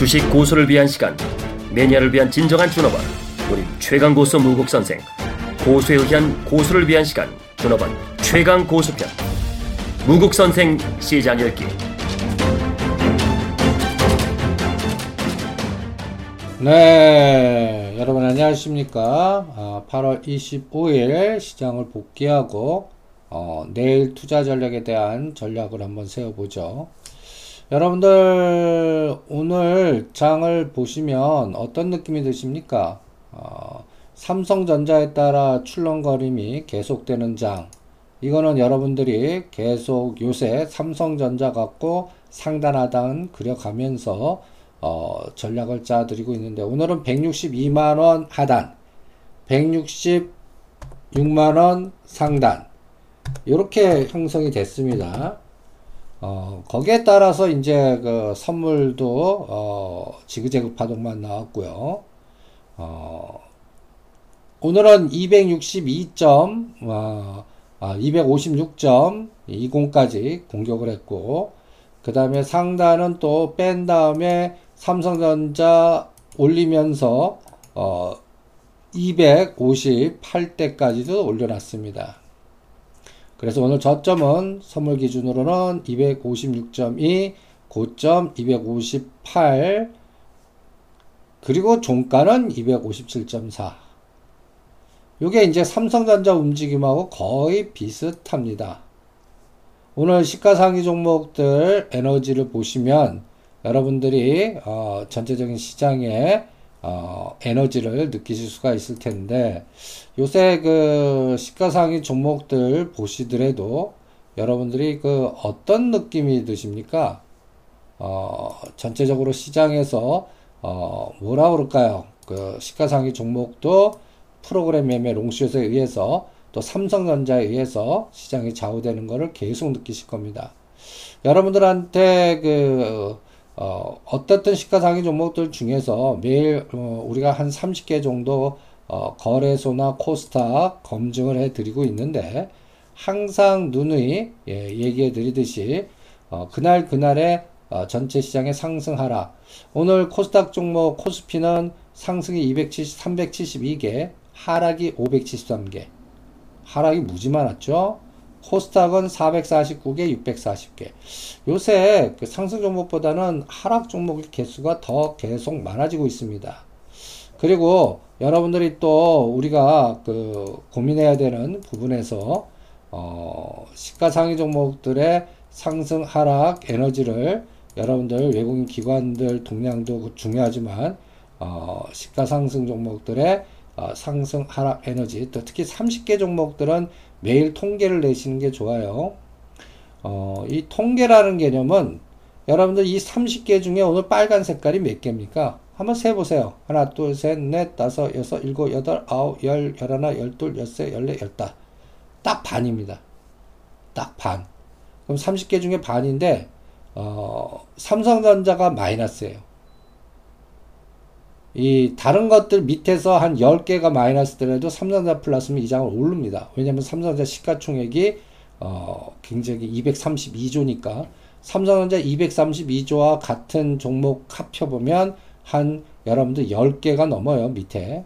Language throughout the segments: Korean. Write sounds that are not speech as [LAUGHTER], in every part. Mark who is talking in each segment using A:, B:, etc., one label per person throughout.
A: 주식 고수를 위한 시간 매니아를 위한 진정한 준업원 우리 최강 고수 무국 선생 고수에 의한 고수를 위한 시간 준업원 최강 고수편 무국 선생 시장 열기
B: 네, 여러분 안녕하십니까? 아, 8월 25일 시장을 복귀하고 어, 내일 투자 전략에 대한 전략을 한번 세워보죠. 여러분들 오늘 장을 보시면 어떤 느낌이 드십니까? 어, 삼성전자에 따라 출렁거림이 계속되는 장. 이거는 여러분들이 계속 요새 삼성전자 갖고 상단하단 그려가면서 어, 전략을 짜드리고 있는데 오늘은 162만원 하단 166만원 상단 이렇게 형성이 됐습니다 어, 거기에 따라서 이제 그 선물도 어, 지그재그 파동만 나왔고요 어, 오늘은 262점 어, 아, 256.20까지 공격을 했고 그 다음에 상단은 또 뺀 다음에 삼성전자 올리면서 어 258대까지도 올려놨습니다. 그래서 오늘 저점은 선물 기준으로는 256.2, 고점 258, 그리고 종가는 257.4. 이게 이제 삼성전자 움직임하고 거의 비슷합니다. 오늘 시가상위 종목들 에너지를 보시면 여러분들이 어, 전체적인 시장에 어, 에너지를 느끼실 수가 있을 텐데 요새 그 시가상위 종목들 보시더라도 여러분들이 그 어떤 느낌이 드십니까? 어, 전체적으로 시장에서 어, 뭐라 그럴까요? 그 시가상위 종목도 프로그램 매매 롱숏에 의해서 또 삼성전자에 의해서 시장이 좌우되는 것을 계속 느끼실 겁니다. 여러분들한테 그 어, 어떻든 시가상위 종목들 중에서 매일 어, 우리가 한 30개 정도 어, 거래소나 코스닥 검증을 해 드리고 있는데 항상 누누이 예, 얘기해 드리듯이 어, 그날 그날의 어, 전체 시장의 상승 하락 오늘 코스닥 종목 코스피는 상승이 270, 372개 하락이 573개. 하락이 무지 많았죠 코스닥은 449개, 640개. 요새 그 상승 종목보다는 하락 종목의 개수가 더 계속 많아지고 있습니다. 그리고 여러분들이 또 우리가 그 고민해야 되는 부분에서 어 시가상위 종목들의 상승 하락 에너지를 여러분들 외국인 기관들 동향도 중요하지만 어 시가상승 종목들의 어 상승 하락 에너지 또 특히 30개 종목들은 매일 통계를 내시는 게 좋아요. 어, 이 통계라는 개념은 여러분들 이 30개 중에 오늘 빨간 색깔이 몇 개입니까? 한번 세보세요. 하나, 둘, 셋, 넷, 다섯, 여섯, 일곱, 여덟, 아홉, 열, 열하나, 열둘, 열세, 열네, 열다. 딱 반입니다. 딱 반. 그럼 30개 중에 반인데, 어, 삼성전자가 마이너스예요. 이 다른 것들 밑에서 한 10개가 마이너스더라도 삼성전자 플러스면 이 장을 오릅니다. 왜냐면 삼성전자 시가총액이 어 굉장히 232조니까 삼성전자 232조와 같은 종목 합쳐보면 한 여러분들 10개가 넘어요. 밑에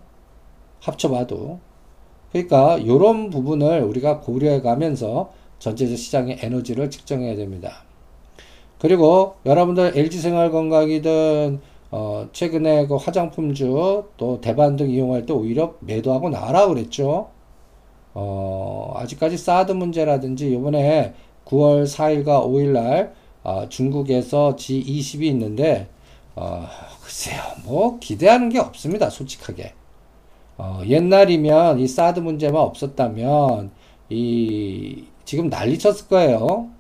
B: 합쳐봐도 그러니까 이런 부분을 우리가 고려해 가면서 전체적 시장의 에너지를 측정해야 됩니다. 그리고 여러분들 LG생활건강이든 어, 최근에 그 화장품주 또 대반 등 이용할 때 오히려 매도하고 나라 그랬죠. 어, 아직까지 사드 문제라든지 요번에 9월 4일과 5일날 어, 중국에서 G20이 있는데 어, 글쎄요 뭐 기대하는 게 없습니다 솔직하게 어, 옛날이면 이 사드 문제만 없었다면 이 지금 난리 쳤을 거예요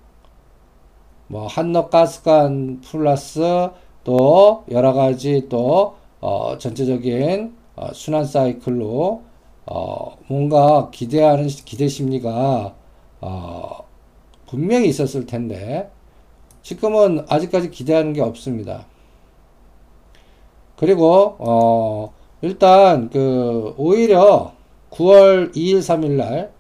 B: 뭐 한너 가스관 플러스 또 여러 가지 또 어, 전체적인 어, 순환 사이클로 어, 뭔가 기대하는 기대 심리가 어, 분명히 있었을 텐데 지금은 아직까지 기대하는 게 없습니다. 그리고 어, 일단 그 오히려 9월 2일 3일 날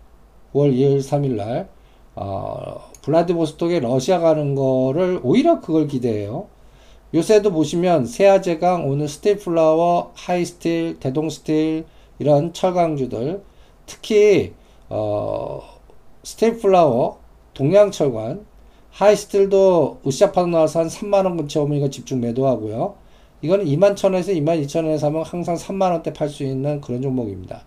B: 9월 2일 3일 날 어, 블라디보스톡에 러시아 가는 거를 오히려 그걸 기대해요. 요새도 보시면 세아제강, 오늘 스틸플라워, 하이스틸, 대동스틸 이런 철강주들 특히 어, 스틸플라워, 동양철관, 하이스틸도 으쌰파도 나와서 한 3만원 근처 오면 이거 집중 매도하고요. 이거는 2만 천원에서 2만 2천원에 사면 항상 3만원대 팔 수 있는 그런 종목입니다.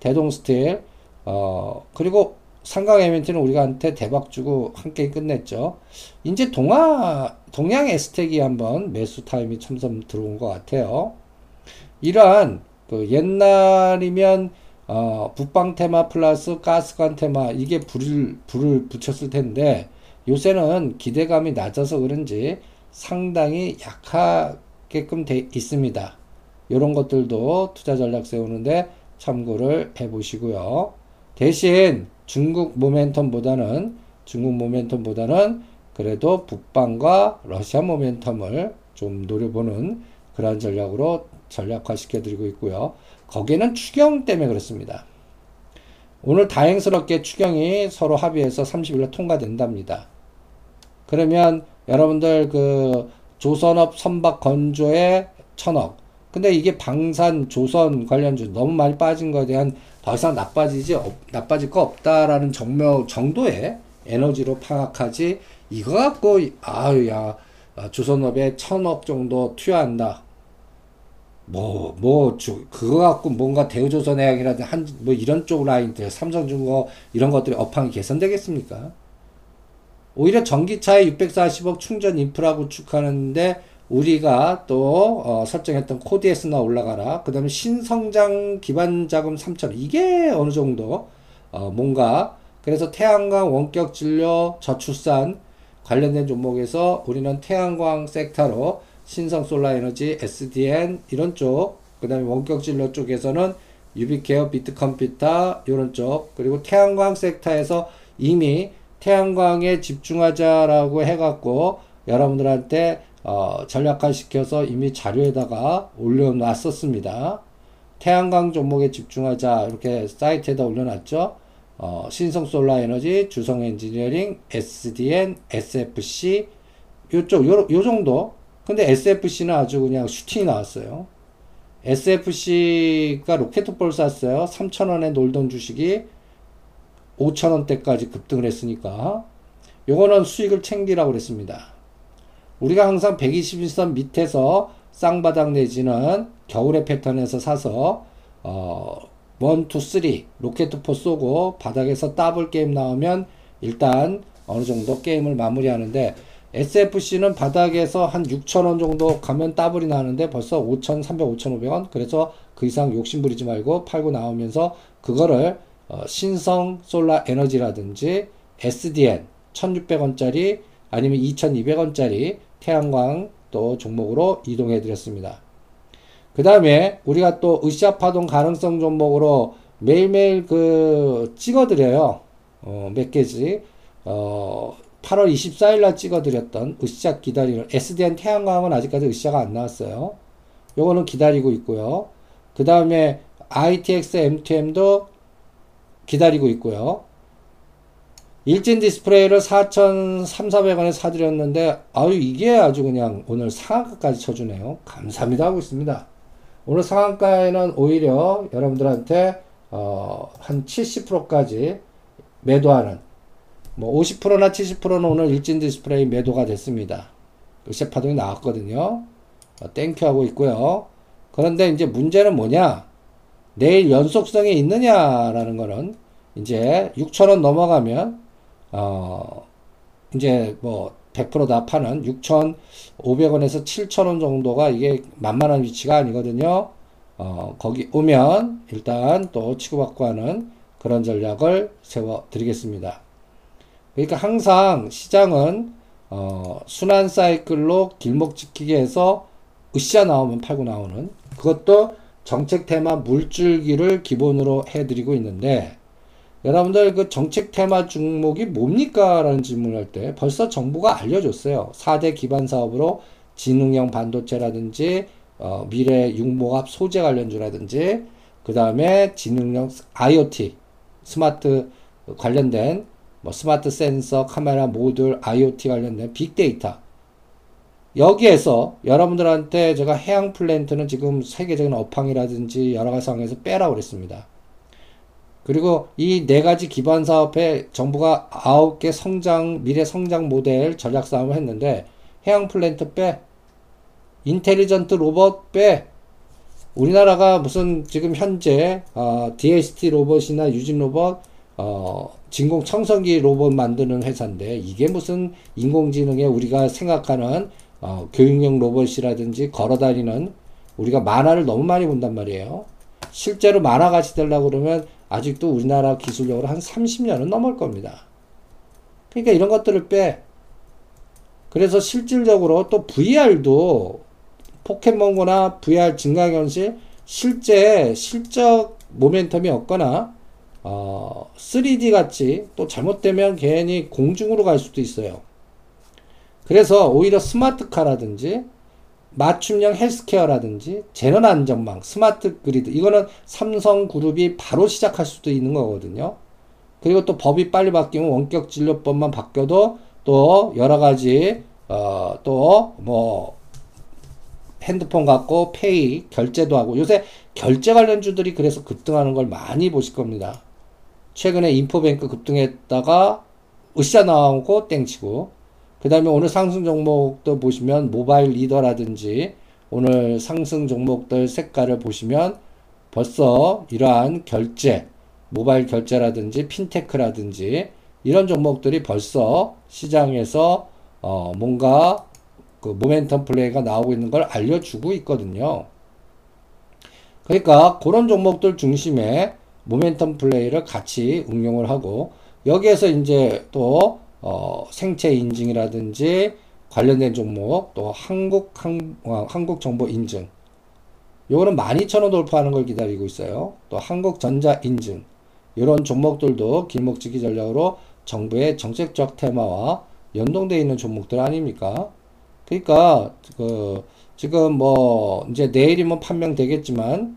B: 대동스틸, 어, 그리고 삼강엠앤티는 우리가한테 대박 주고 한 게임 끝냈죠. 이제 동아, 동양 에스텍이 한번 매수 타임이 점점 들어온 것 같아요. 이러한 그 옛날이면 어, 북방 테마 플러스 가스관 테마 이게 불을 불을 붙였을 텐데 요새는 기대감이 낮아서 그런지 상당히 약하게끔 돼 있습니다. 이런 것들도 투자 전략 세우는데 참고를 해 보시고요. 대신 중국 모멘텀보다는 중국 모멘텀보다는 그래도 북방과 러시아 모멘텀을 좀 노려보는 그러한 전략으로 전략화 시켜드리고 있고요. 거기에는 추경 때문에 그렇습니다. 오늘 다행스럽게 추경이 서로 합의해서 30일에 통과된답니다. 그러면 여러분들 그 조선업 선박 건조에 천억. 근데 이게 방산 조선 관련주 너무 많이 빠진 거에 대한 더 이상 나빠지지 나빠질 거 없다라는 정명 정도의 에너지로 파악하지 이거 갖고 아유야 아, 조선업에 천억 정도 투여한다. 뭐, 뭐, 주, 그거 갖고 뭔가 대우조선해양이라든 한, 뭐 이런 쪽 라인들, 삼성중공업 이런 것들이 업황이 개선되겠습니까? 오히려 전기차에 640억 충전 인프라 구축하는데 우리가 또 어, 설정했던 코디에스나 올라가라. 그 다음에 신성장 기반 자금 3천. 이게 어느 정도 어, 뭔가. 그래서 태양광 원격 진료 저출산 관련된 종목에서 우리는 태양광 섹터로 신성 솔라 에너지 SDN 이런 쪽 그다음에 원격 진료 쪽에서는 유비케어 비트컴퓨터 이런 쪽. 그리고 태양광 섹터에서 이미 태양광에 집중하자라고 해갖고 여러분들한테 어, 전략화 시켜서 이미 자료에다가 올려놨었습니다. 태양광 종목에 집중하자 이렇게 사이트에다 올려놨죠. 어, 신성 솔라 에너지, 주성 엔지니어링, SDN, SFC 요쪽 요, 요 정도. 근데 SFC는 아주 그냥 슈팅이 나왔어요. SFC가 로켓볼 쐈어요. 3,000원에 놀던 주식이 5,000원대까지 급등을 했으니까 요거는 수익을 챙기라고 그랬습니다. 우리가 항상 121선 밑에서 쌍바닥 내지는 겨울의 패턴에서 사서 어, 1, 2, 3 로켓포 쏘고 바닥에서 더블 게임 나오면 일단 어느 정도 게임을 마무리하는데 SFC는 바닥에서 한 6,000원 정도 가면 더블이 나는데 벌써 5,300, 5,500원? 그래서 그 이상 욕심 부리지 말고 팔고 나오면서 그거를 어, 신성 솔라 에너지라든지 SDN 1,600원짜리 아니면 2,200원짜리 태양광 또 종목으로 이동해 드렸습니다. 그 다음에 우리가 또 으쌰 파동 가능성 종목으로 매일매일 그 찍어 드려요. 어, 몇 개지. 어, 8월 24일 날 찍어 드렸던 으쌰 기다리는 SDN 태양광은 아직까지 으쌰가 안 나왔어요. 요거는 기다리고 있고요. 그 다음에 ITX M2M도 기다리고 있고요. 일진 디스플레이를 4,300원에 사드렸는데 아유 이게 아주 그냥 오늘 상한가까지 쳐주네요. 감사합니다 하고 있습니다. 오늘 상한가에는 오히려 여러분들한테 어, 한 70%까지 매도하는 뭐 50%나 70%는 오늘 일진 디스플레이 매도가 됐습니다. 으쌰 파동이 나왔거든요. 어, thank you 하고 있고요. 그런데 이제 문제는 뭐냐? 내일 연속성이 있느냐라는 거는 이제 6천원 넘어가면 어, 이제 뭐 100%다 파는 6,500원에서 7,000원 정도가 이게 만만한 위치가 아니거든요. 어, 거기 오면 일단 또 치고받고 하는 그런 전략을 세워 드리겠습니다. 그러니까 항상 시장은 어, 순환 사이클로 길목 지키기 해서 으쌰 나오면 팔고 나오는 그것도 정책 테마 물줄기를 기본으로 해드리고 있는데 여러분들 그 정책 테마 종목이 뭡니까? 라는 질문을 할 때 벌써 정부가 알려줬어요. 4대 기반 사업으로 지능형 반도체라든지 어, 미래 융복합 소재 관련주라든지 그 다음에 지능형 IoT 스마트 관련된 뭐 스마트 센서, 카메라, 모듈, IoT 관련된 빅데이터 여기에서 여러분들한테 제가 해양 플랜트는 지금 세계적인 업황이라든지 여러 가지 상황에서 빼라고 그랬습니다. 그리고 이 네 가지 기반 사업에 정부가 아홉 개 성장, 미래 성장 모델 전략 싸움을 했는데 해양 플랜트 빼, 인텔리전트 로봇 빼, 우리나라가 무슨 지금 현재 어, DST 로봇이나 유진 로봇, 어, 진공 청소기 로봇 만드는 회사인데 이게 무슨 인공지능에 우리가 생각하는 어, 교육용 로봇이라든지 걸어다니는 우리가 만화를 너무 많이 본단 말이에요. 실제로 만화 같이 되려고 그러면 아직도 우리나라 기술력으로 한 30년은 넘을 겁니다. 그러니까 이런 것들을 빼. 그래서 실질적으로 또 VR도 포켓몬고나 VR 증강현실 실제 실적 모멘텀이 없거나 어, 3D 같이 또 잘못되면 괜히 공중으로 갈 수도 있어요. 그래서 오히려 스마트카라든지 맞춤형 헬스케어라든지 재난 안전망, 스마트 그리드 이거는 삼성 그룹이 바로 시작할 수도 있는 거거든요. 그리고 또 법이 빨리 바뀌면 원격 진료법만 바뀌어도 또 여러 가지 어, 또 뭐 핸드폰 갖고 페이 결제도 하고 요새 결제 관련주들이 그래서 급등하는 걸 많이 보실 겁니다. 최근에 인포뱅크 급등했다가 으쌰 나오고 땡치고 그 다음에 오늘 상승 종목도 보시면 모바일 리더라든지 오늘 상승 종목들 색깔을 보시면 벌써 이러한 결제, 모바일 결제라든지 핀테크라든지 이런 종목들이 벌써 시장에서 어 뭔가 그 모멘텀 플레이가 나오고 있는 걸 알려주고 있거든요. 그러니까 그런 종목들 중심에 모멘텀 플레이를 같이 응용을 하고 여기에서 이제 또 어, 생체 인증이라든지 관련된 종목 또 한국 항, 어, 한국 정보 인증 요거는 12,000원 돌파하는 걸 기다리고 있어요. 또 한국전자 인증 이런 종목들도 길목지기 전략으로 정부의 정책적 테마와 연동되어 있는 종목들 아닙니까? 그러니까 그 지금 뭐 이제 내일이면 판명되겠지만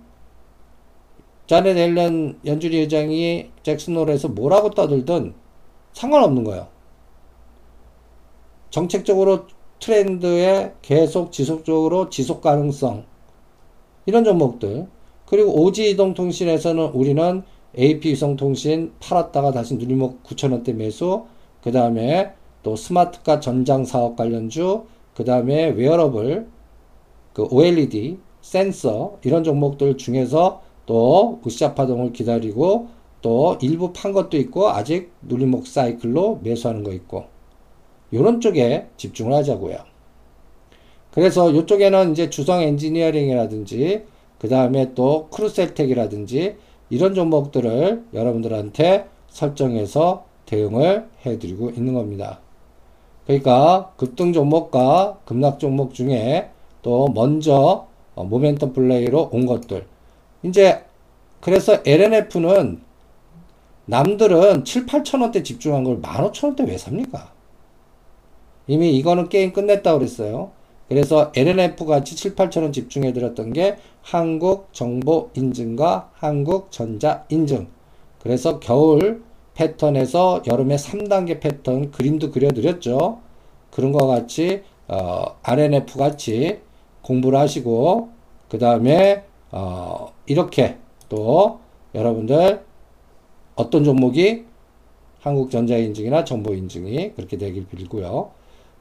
B: 자넷 앨런 연준리 회장이 잭슨홀에서 뭐라고 떠들든 상관없는 거예요. 정책적으로 트렌드에 계속 지속적으로 지속 가능성 이런 종목들. 그리고 5G 이동통신에서는 우리는 AP 위성통신 팔았다가 다시 눌림목 9천원대 매수 그 다음에 또 스마트카 전장 사업 관련주 그 다음에 웨어러블 그 OLED 센서 이런 종목들 중에서 또 으쌰 파동을 기다리고 또 일부 판 것도 있고 아직 눌림목 사이클로 매수하는 거 있고 이런 쪽에 집중을 하자고요. 그래서 이쪽에는 이제 주성 엔지니어링이라든지 그 다음에 또 크루셀텍이라든지 이런 종목들을 여러분들한테 설정해서 대응을 해드리고 있는 겁니다. 그러니까 급등 종목과 급락 종목 중에 또 먼저 어, 모멘텀 플레이로 온 것들. 이제 그래서 L&F는 남들은 7, 8천원대 집중한 걸 15,000원대 왜 삽니까? 이미 이거는 게임 끝냈다고 그랬어요. 그래서 LNF 같이 7, 8천원 집중해 드렸던 게 한국 정보 인증과 한국 전자 인증. 그래서 겨울 패턴에서 여름에 3단계 패턴 그림도 그려 드렸죠. 그런 것 같이 어, RNF 같이 공부를 하시고 그 다음에 어, 이렇게 또 여러분들 어떤 종목이 한국전자인증이나 정보인증이 그렇게 되길 빌고요.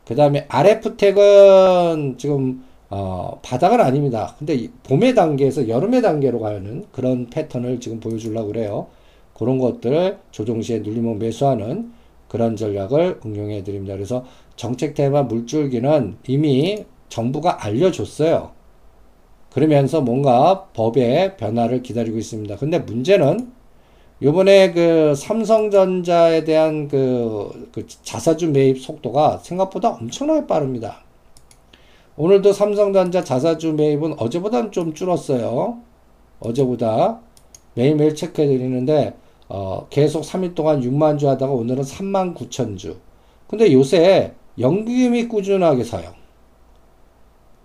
B: 그 다음에 RF택은 지금 어, 바닥은 아닙니다. 근데 봄의 단계에서 여름의 단계로 가는 그런 패턴을 지금 보여주려고 그래요. 그런 것들을 조종시에 눌리면 매수하는 그런 전략을 응용해 드립니다. 그래서 정책 테마 물줄기는 이미 정부가 알려줬어요. 그러면서 뭔가 법의 변화를 기다리고 있습니다. 근데 문제는 요번에 그 삼성전자에 대한 그, 그 자사주 매입 속도가 생각보다 엄청나게 빠릅니다. 오늘도 삼성전자 자사주 매입은 어제보다는 좀 줄었어요. 어제보다 매일매일 체크해 드리는데 어, 계속 3일 동안 6만 주 하다가 오늘은 3만 9천 주. 근데 요새 연금이 꾸준하게 사요.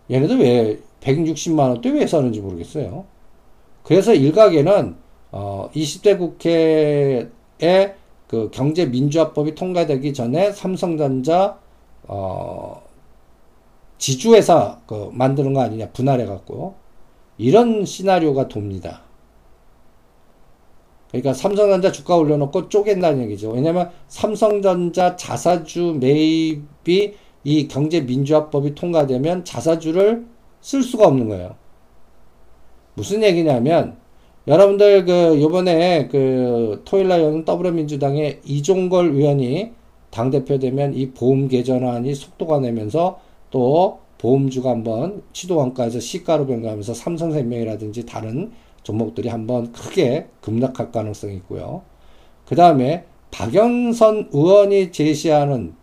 B: 얘네들 왜 160만 원대 왜 사는지 모르겠어요. 그래서 일각에는 어, 20대 국회에 그 경제민주화법이 통과되기 전에 삼성전자 어, 지주회사 그 만드는 거 아니냐 분할해 갖고 이런 시나리오가 돕니다. 그러니까 삼성전자 주가 올려놓고 쪼갠다는 얘기죠. 왜냐면 삼성전자 자사주 매입이 이 경제민주화법이 통과되면 자사주를 쓸 수가 없는 거예요. 무슨 얘기냐면 여러분들 그 요번에 그 토요일 날 여는 더불어민주당의 이종걸 의원이 당 대표 되면 이 보험 개전안이 속도가 내면서 또 보험주가 한번 시도원가에서 시가로 변경하면서 삼성생명이라든지 다른 종목들이 한번 크게 급락할 가능성이 있고요. 그 다음에 박영선 의원이 제시하는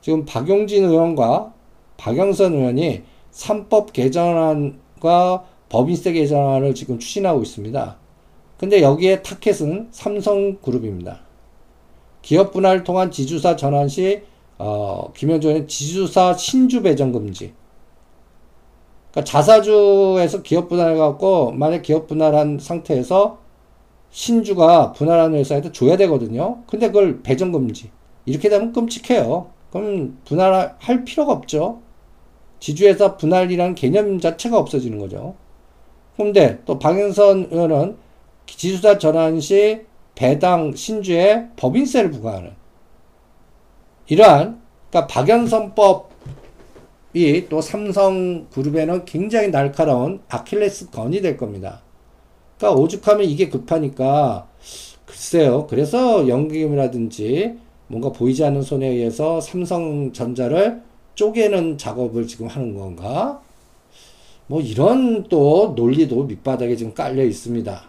B: 지금 박용진 의원과 박영선 의원이 3법 개정안과 법인세 개정안을 지금 추진하고 있습니다. 근데 여기에 타켓은 삼성그룹입니다. 기업 분할을 통한 지주사 전환 시 어, 김현조는 지주사 신주 배정 금지. 그러니까 자사주에서 기업 분할해 갖고 만약 기업 분할한 상태에서 신주가 분할한 회사에도 줘야 되거든요. 근데 그걸 배정 금지. 이렇게 되면 끔찍해요. 그럼 분할할 필요가 없죠. 지주회사 분할이라는 개념 자체가 없어지는 거죠. 근데 또 박영선 의원은 지주사 전환 시 배당 신주에 법인세를 부과하는 이러한 그러니까 박연선법이 또 삼성그룹에는 굉장히 날카로운 아킬레스 건이 될 겁니다. 그러니까 오죽하면 이게 급하니까 글쎄요. 그래서 연기금이라든지 뭔가 보이지 않는 손에 의해서 삼성전자를 쪼개는 작업을 지금 하는 건가? 뭐 이런 또 논리도 밑바닥에 지금 깔려 있습니다.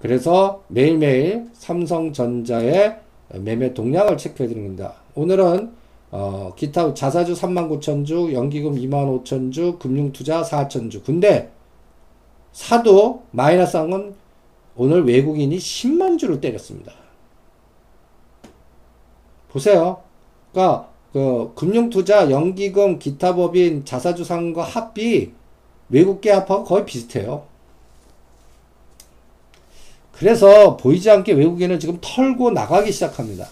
B: 그래서 매일매일 삼성전자의 매매 동향을 체크해 드립니다. 오늘은 어, 기타 자사주 39,000주, 연기금 25,000주, 금융투자 4,000주. 근데 사도 마이너스 한건 오늘 외국인이 10만 주를 때렸습니다. 보세요. 그러니까 그 금융투자, 연기금, 기타 법인, 자사주 상거 합비 외국계 합하고 거의 비슷해요. 그래서 보이지 않게 외국인은 지금 털고 나가기 시작합니다.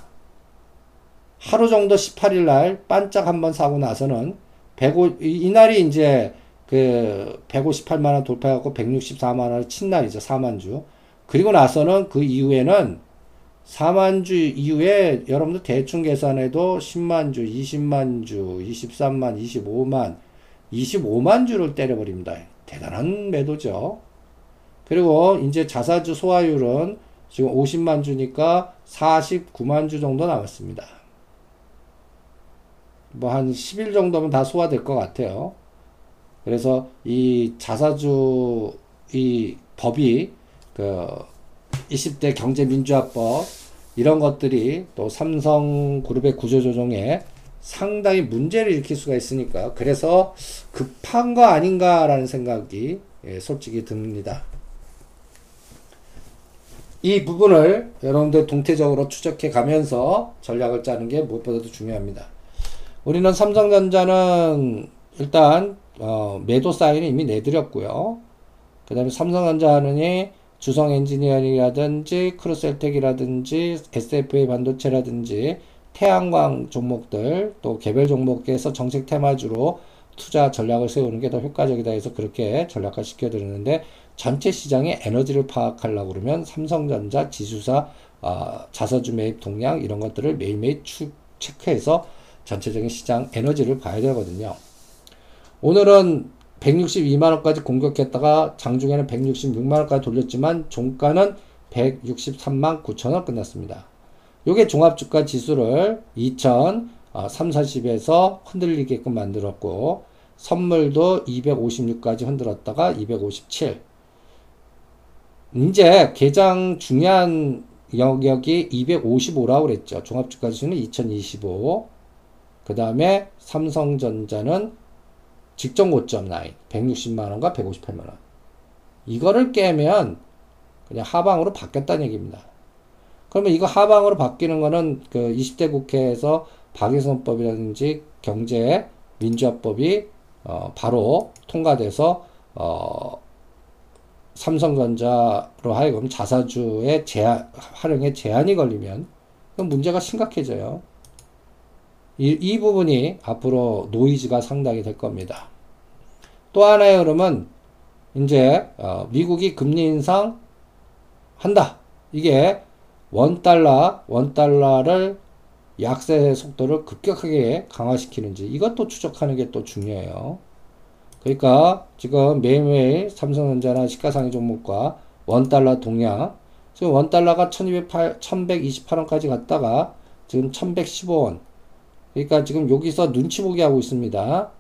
B: 하루 정도 18일 날 반짝 한번 사고 나서는 105, 이날이 이제 그 158만 원 돌파하고 164만 원을 친 날이죠. 4만 주. 그리고 나서는 그 이후에는 4만 주 이후에 여러분들 대충 계산해도 10만 주, 20만 주, 23만, 25만, 25만 주를 때려버립니다. 대단한 매도죠. 그리고 이제 자사주 소화율은 지금 50만 주니까 49만 주 정도 남았습니다. 뭐 한 10일 정도면 다 소화될 것 같아요. 그래서 이 자사주 이 법이 그 20대 경제민주화법 이런 것들이 또 삼성그룹의 구조조정에 상당히 문제를 일으킬 수가 있으니까 그래서 급한 거 아닌가라는 생각이 예, 솔직히 듭니다. 이 부분을 여러분들 동태적으로 추적해 가면서 전략을 짜는 게 무엇보다도 중요합니다. 우리는 삼성전자는 일단 어, 매도 사인을 이미 내드렸고요. 그 다음에 삼성전자는 주성 엔지니어링이라든지 크루셀텍이라든지 SFA 반도체라든지 태양광 종목들 또 개별 종목에서 정책 테마주로 투자 전략을 세우는 게 더 효과적이다 해서 그렇게 전략화 시켜드리는데 전체 시장의 에너지를 파악하려고 그러면 삼성전자 지수사 어, 자사주 매입 동향 이런 것들을 매일매일 추, 체크해서 전체적인 시장 에너지를 봐야 되거든요. 오늘은 162만원까지 공격했다가 장중에는 166만원까지 돌렸지만 종가는 163만 9천원 끝났습니다. 요게 종합주가 지수를 2000, 3, 40에서 흔들리게끔 만들었고 선물도 256까지 흔들었다가 257 이제 개장 중요한 영역이 255라고 그랬죠. 종합주가 지수는 2025. 그 다음에 삼성전자는 직전 고점 라인 160만원과 158만원. 이거를 깨면 그냥 하방으로 바뀌었다는 얘기입니다. 그러면 이거 하방으로 바뀌는 거는 그 20대 국회에서 박예선법이라든지 경제 민주화법이 어 바로 통과돼서 어 삼성전자로 하여금 자사주의 제한, 활용에 제한이 걸리면 문제가 심각해져요. 이, 이 부분이 앞으로 노이즈가 상당히 될 겁니다. 또 하나의 흐름은 이제 어, 미국이 금리 인상 한다. 이게 원 달러, 원 달러를 약세 속도를 급격하게 강화시키는지 이것도 추적하는 게 또 중요해요. 그러니까 지금 매일매일 삼성전자나 시가상위 종목과 원 달러 동향 지금 원 달러가 1208, 1128원까지 갔다가 지금 1115원 그러니까 지금 여기서 눈치 보기 하고 있습니다.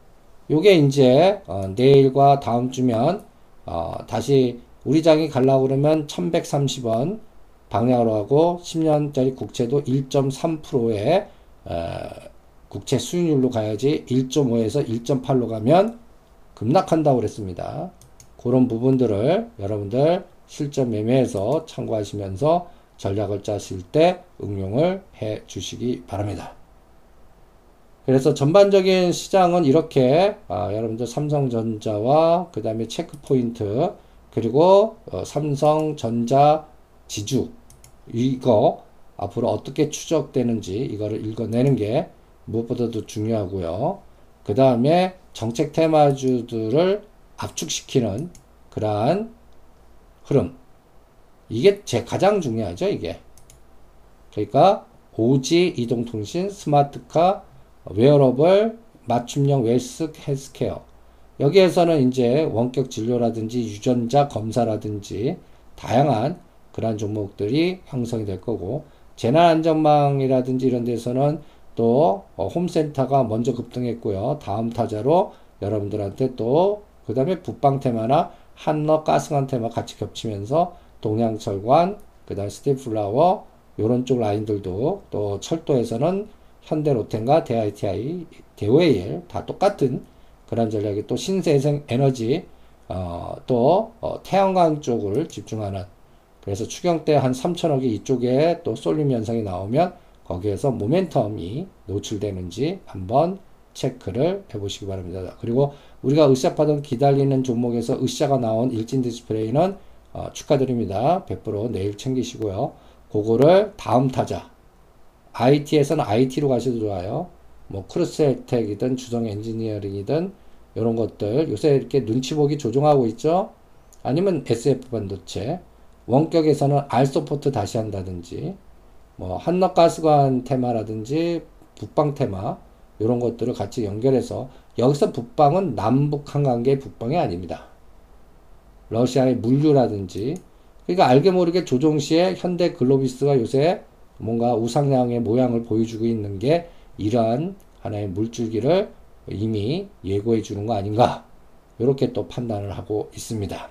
B: 요게 이제 어, 내일과 다음 주면 어, 다시 우리 장이 갈라고 그러면 1130원 방향으로 하고 10년짜리 국채도 1.3%의 어, 국채 수익률로 가야지 1.5에서 1.8로 가면 급락한다고 그랬습니다. 그런 부분들을 여러분들 실전 매매에서 참고하시면서 전략을 짜실 때 응용을 해 주시기 바랍니다. 그래서 전반적인 시장은 이렇게 아, 여러분들 삼성전자와 그 다음에 체크포인트 그리고 어, 삼성전자 지주 이거 앞으로 어떻게 추적되는지 이거를 읽어내는 게 무엇보다도 중요하고요. 그 다음에 정책 테마주들을 압축시키는 그러한 흐름. 이게 제 가장 중요하죠, 이게. 그러니까 5G 이동통신, 스마트카, 웨어러블, 맞춤형 웰스 헬스케어. 여기에서는 이제 원격 진료라든지 유전자 검사라든지 다양한 그러한 종목들이 형성이 될 거고 재난안전망이라든지 이런 데서는 또 어, 홈센터가 먼저 급등했고요. 다음 타자로 여러분들한테 또 그 다음에 북방 테마나 한러 가스관 테마 같이 겹치면서 동양철관 그 다음 스테플라워 요런 쪽 라인들도 또 철도에서는 현대로텐과 대ITI, 대웨일 다 똑같은 그런 전략이 또 신재생 에너지 어, 또 어, 태양광 쪽을 집중하는 그래서 추경 때 한 3천억이 이쪽에 또 쏠림 현상이 나오면 거기에서 모멘텀이 노출되는지 한번 체크를 해보시기 바랍니다. 그리고 우리가 으쌰 파동 기다리는 종목에서 으쌰가 나온 일진 디스플레이는 어, 축하드립니다. 100% 내일 챙기시고요. 그거를 다음 타자 IT에서는 IT로 가셔도 좋아요. 뭐 크루셀텍이든 주성 엔지니어링이든 이런 것들 요새 이렇게 눈치 보기 조종하고 있죠. 아니면 SF 반도체 원격에서는 R 소포트 다시 한다든지 뭐 한너가스관 테마라든지 북방 테마 이런 것들을 같이 연결해서 여기서 북방은 남북 한 관계 북방이 아닙니다. 러시아의 물류라든지 그러니까 알게 모르게 조종시에 현대 글로비스가 요새 뭔가 우상향의 모양을 보여주고 있는 게 이러한 하나의 물줄기를 이미 예고해 주는 거 아닌가 이렇게 또 판단을 하고 있습니다.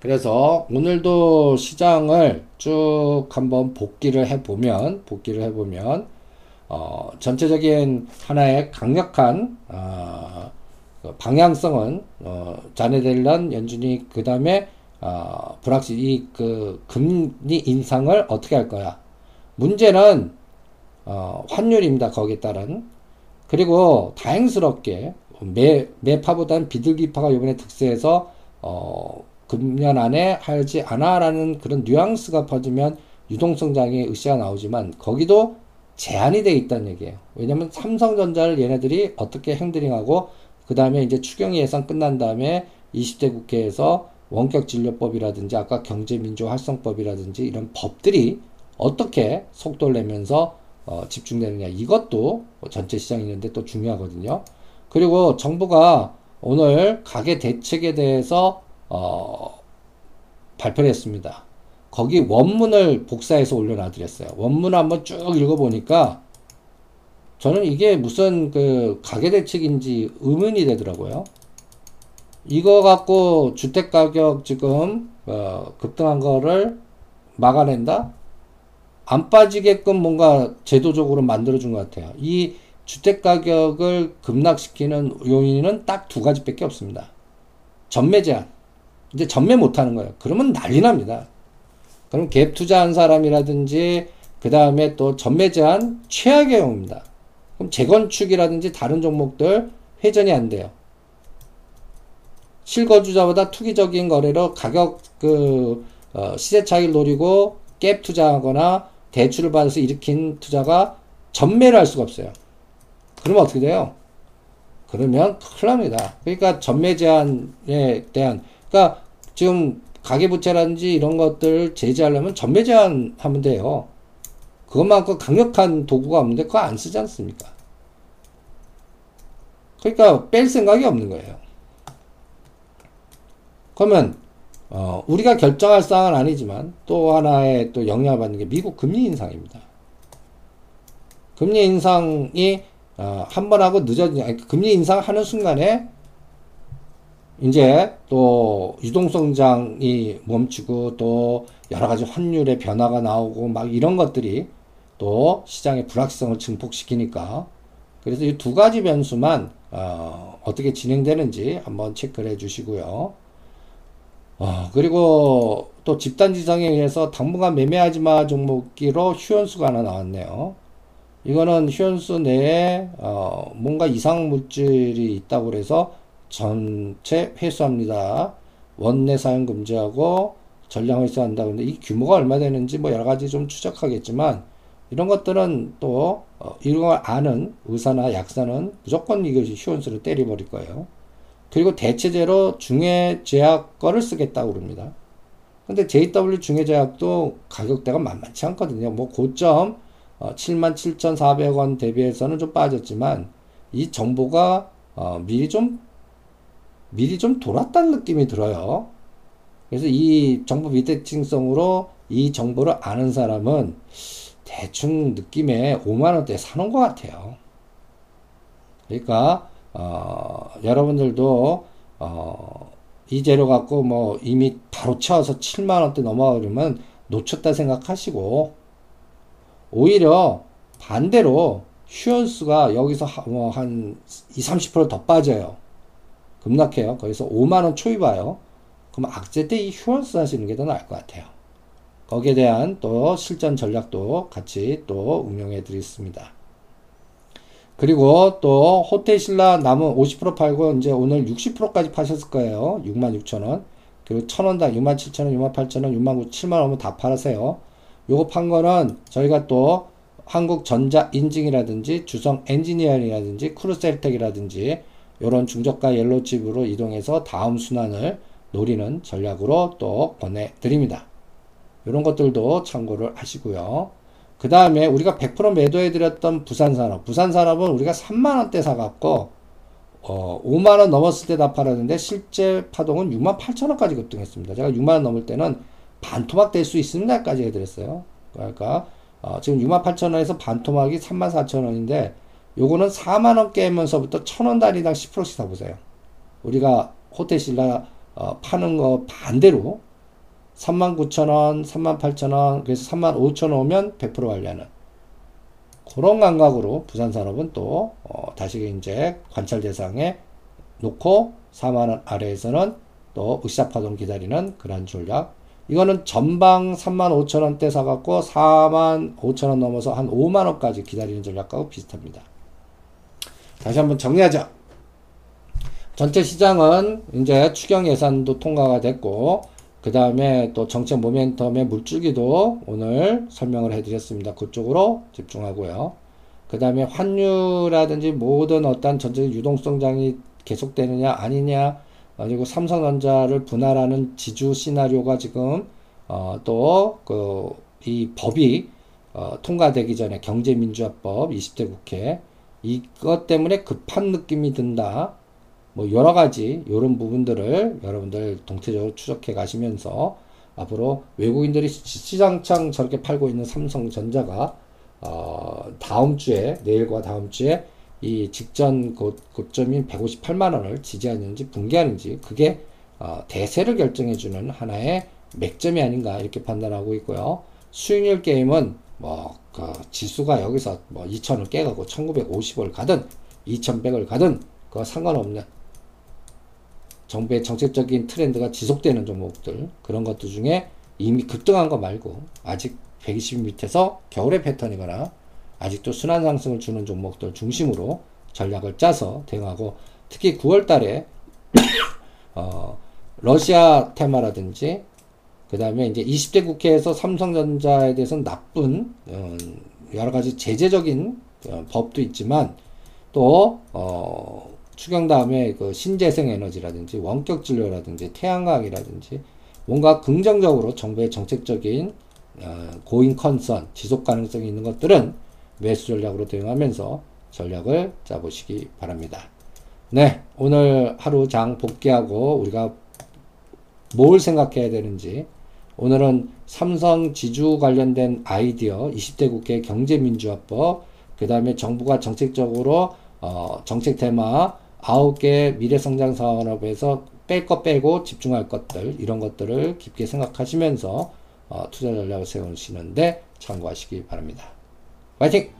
B: 그래서 오늘도 시장을 쭉 한번 복기를 해보면 복기를 해보면 어, 전체적인 하나의 강력한 어, 그 방향성은 어, 자네델런 연준이 그 다음에 어, 불확실 이그 금리 인상을 어떻게 할 거야? 문제는 어, 환율입니다. 거기에 따른 그리고 다행스럽게 매 매파보다는 비둘기파가 이번에 득세해서 어, 금년 안에 하지 않아라는 그런 뉘앙스가 퍼지면 유동성 장애 의시가 나오지만 거기도 제한이 돼 있다는 얘기예요. 왜냐면 삼성전자를 얘네들이 어떻게 행드링하고 그 다음에 이제 추경 예산 끝난 다음에 20대 국회에서 원격 진료법이라든지 아까 경제민주 활성법이라든지 이런 법들이 어떻게 속도를 내면서 어, 집중되느냐 이것도 전체 시장이 있는데 또 중요하거든요. 그리고 정부가 오늘 가계 대책에 대해서 어, 발표를 했습니다. 거기 원문을 복사해서 올려놔드렸어요. 원문 한번 쭉 읽어보니까 저는 이게 무슨 그 가계 대책인지 의문이 되더라고요. 이거 갖고 주택 가격 지금 어, 급등한 거를 막아낸다? 안 빠지게끔 뭔가 제도적으로 만들어준 것 같아요. 이 주택 가격을 급락시키는 요인은 딱 두 가지밖에 없습니다. 전매 제한. 이제 전매 못 하는 거예요. 그러면 난리 납니다. 그럼 갭 투자한 사람이라든지 그 다음에 또 전매 제한 최악의 경우입니다. 그럼 재건축이라든지 다른 종목들 회전이 안 돼요. 실거주자보다 투기적인 거래로 가격 그 어, 시세 차익을 노리고 갭 투자하거나 대출을 받아서 일으킨 투자가 전매를 할 수가 없어요. 그러면 어떻게 돼요? 그러면 큰일 납니다. 그러니까 전매 제한에 대한, 그러니까 지금 가계부채라든지 이런 것들 제재하려면 전매 제한하면 돼요. 그것만큼 강력한 도구가 없는데 그거 안 쓰지 않습니까? 그러니까 뺄 생각이 없는 거예요. 그러면 어, 우리가 결정할 사항은 아니지만 또 하나의 또 영향을 받는 게 미국 금리 인상입니다. 금리 인상이 어, 한 번 하고 늦어지 금리 인상하는 순간에 이제 또 유동성장이 멈추고 또 여러 가지 환율의 변화가 나오고 막 이런 것들이 또 시장의 불확실성을 증폭시키니까 그래서 이 두 가지 변수만 어, 어떻게 진행되는지 한번 체크를 해 주시고요. 어, 그리고 또 집단 지성에 의해서 당분간 매매하지 마 종목기로 휴연수가 하나 나왔네요. 이거는 휴연수 내에 어, 뭔가 이상 물질이 있다고 그래서 전체 회수합니다. 원내 사용 금지하고 전량 회수한다. 근데 이 규모가 얼마 되는지 뭐 여러 가지 좀 추적하겠지만 이런 것들은 또 어, 이런 걸 아는 의사나 약사는 무조건 이것이 휴원수를 때려버릴 거예요. 그리고 대체제로 중해제약 거를 쓰겠다고 그럽니다. 근데 JW 중해제약도 가격대가 만만치 않거든요. 뭐 고점 어, 77,400원 대비해서는 좀 빠졌지만 이 정보가 어, 미리 좀 미리 좀 돌았다는 느낌이 들어요. 그래서 이 정보 비대칭성으로 이 정보를 아는 사람은 대충 느낌에 5만원대 사는 것 같아요. 그러니까, 어, 여러분들도, 어, 이 재료 갖고 뭐 이미 바로 채워서 7만 원대 넘어가려면 놓쳤다 생각하시고, 오히려 반대로 휴언스가 여기서 뭐한 20, 30%더 빠져요. 급락해요. 거기서 5만 원 초입 와요. 그럼 악재 때 이 휴원스 하시는 게 더 나을 것 같아요. 거기에 대한 또 실전 전략도 같이 또 응용해 드리겠습니다. 그리고 또 호텔 신라 남은 50% 팔고 이제 오늘 60%까지 파셨을 거예요. 66,000원. 그리고 1,000원당 67,000원, 68,000원, 69,000원, 7만 원면 다 팔으세요. 요거 판 거는 저희가 또 한국 전자 인증이라든지 주성 엔지니어링이라든지 크루셀텍이라든지 이런 중저가 옐로칩으로 이동해서 다음 순환을 노리는 전략으로 또 보내드립니다. 이런 것들도 참고를 하시고요. 그 다음에 우리가 100% 매도해드렸던 부산산업. 부산산업은 우리가 3만원대 사갖고, 어, 5만원 넘었을 때 다 팔았는데 실제 파동은 6만 8천원까지 급등했습니다. 제가 6만원 넘을 때는 반토막 될 수 있습니다까지 해드렸어요. 그러니까, 어, 지금 6만 8천원에서 반토막이 3만 4천원인데, 요거는 4만원 깨면서부터 1,000원 단위당 10%씩 사보세요. 우리가 호텔 신라 어, 파는 거 반대로 39,000원, 38,000원, 그래서 35,000원 오면 100% 관리하는 그런 감각으로 부산 산업은 또 어, 다시 이제 관찰 대상에 놓고 4만 원 아래에서는 또 으쌰 파동 기다리는 그런 전략 이거는 전방 35,000원대 사갖고 45,000원 넘어서 한 5만 원까지 기다리는 전략하고 비슷합니다. 다시 한번 정리하자. 전체 시장은 이제 추경 예산도 통과가 됐고, 그 다음에 또 정책 모멘텀의 물줄기도 오늘 설명을 해드렸습니다. 그쪽으로 집중하고요. 그 다음에 환율이라든지 모든 어떤 전체적 유동성장이 계속되느냐 아니냐 그리고 삼성전자를 분할하는 지주 시나리오가 지금 어, 또그 이 법이 어, 통과되기 전에 경제민주화법 20대 국회 이것 때문에 급한 느낌이 든다. 뭐 여러 가지 이런 부분들을 여러분들 동태적으로 추적해 가시면서 앞으로 외국인들이 시장창 저렇게 팔고 있는 삼성전자가 어 다음 주에 내일과 다음 주에 이 직전 고, 고점인 158만 원을 지지하는지 붕괴하는지 그게 어 대세를 결정해 주는 하나의 맥점이 아닌가 이렇게 판단하고 있고요. 수익률 게임은 뭐, 그 지수가 여기서 뭐 2000을 깨가고 1950을 가든 2100을 가든 그거 상관없는 정부의 정책적인 트렌드가 지속되는 종목들 그런 것들 중에 이미 급등한 거 말고 아직 120 밑에서 겨울의 패턴이거나 아직도 순환 상승을 주는 종목들 중심으로 전략을 짜서 대응하고 특히 9월 달에 [COUGHS] 어, 러시아 테마라든지 그 다음에 이제 20대 국회에서 삼성전자에 대해서는 나쁜 음, 여러 가지 제재적인 어, 법도 있지만 또 어, 추경 다음에 그 신재생 에너지라든지 원격 진료라든지 태양광이라든지 뭔가 긍정적으로 정부의 정책적인 어, 고인 컨선 지속 가능성이 있는 것들은 매수 전략으로 대응하면서 전략을 짜보시기 바랍니다. 네, 오늘 하루 장 복귀하고 우리가 뭘 생각해야 되는지 오늘은 삼성 지주 관련된 아이디어 20대 국회 경제민주화법 그 다음에 정부가 정책적으로 어, 정책 테마 9개 미래성장 산업에서 뺄 것 빼고 집중할 것들 이런 것들을 깊게 생각하시면서 어, 투자 전략을 세우시는데 참고하시기 바랍니다. 화이팅!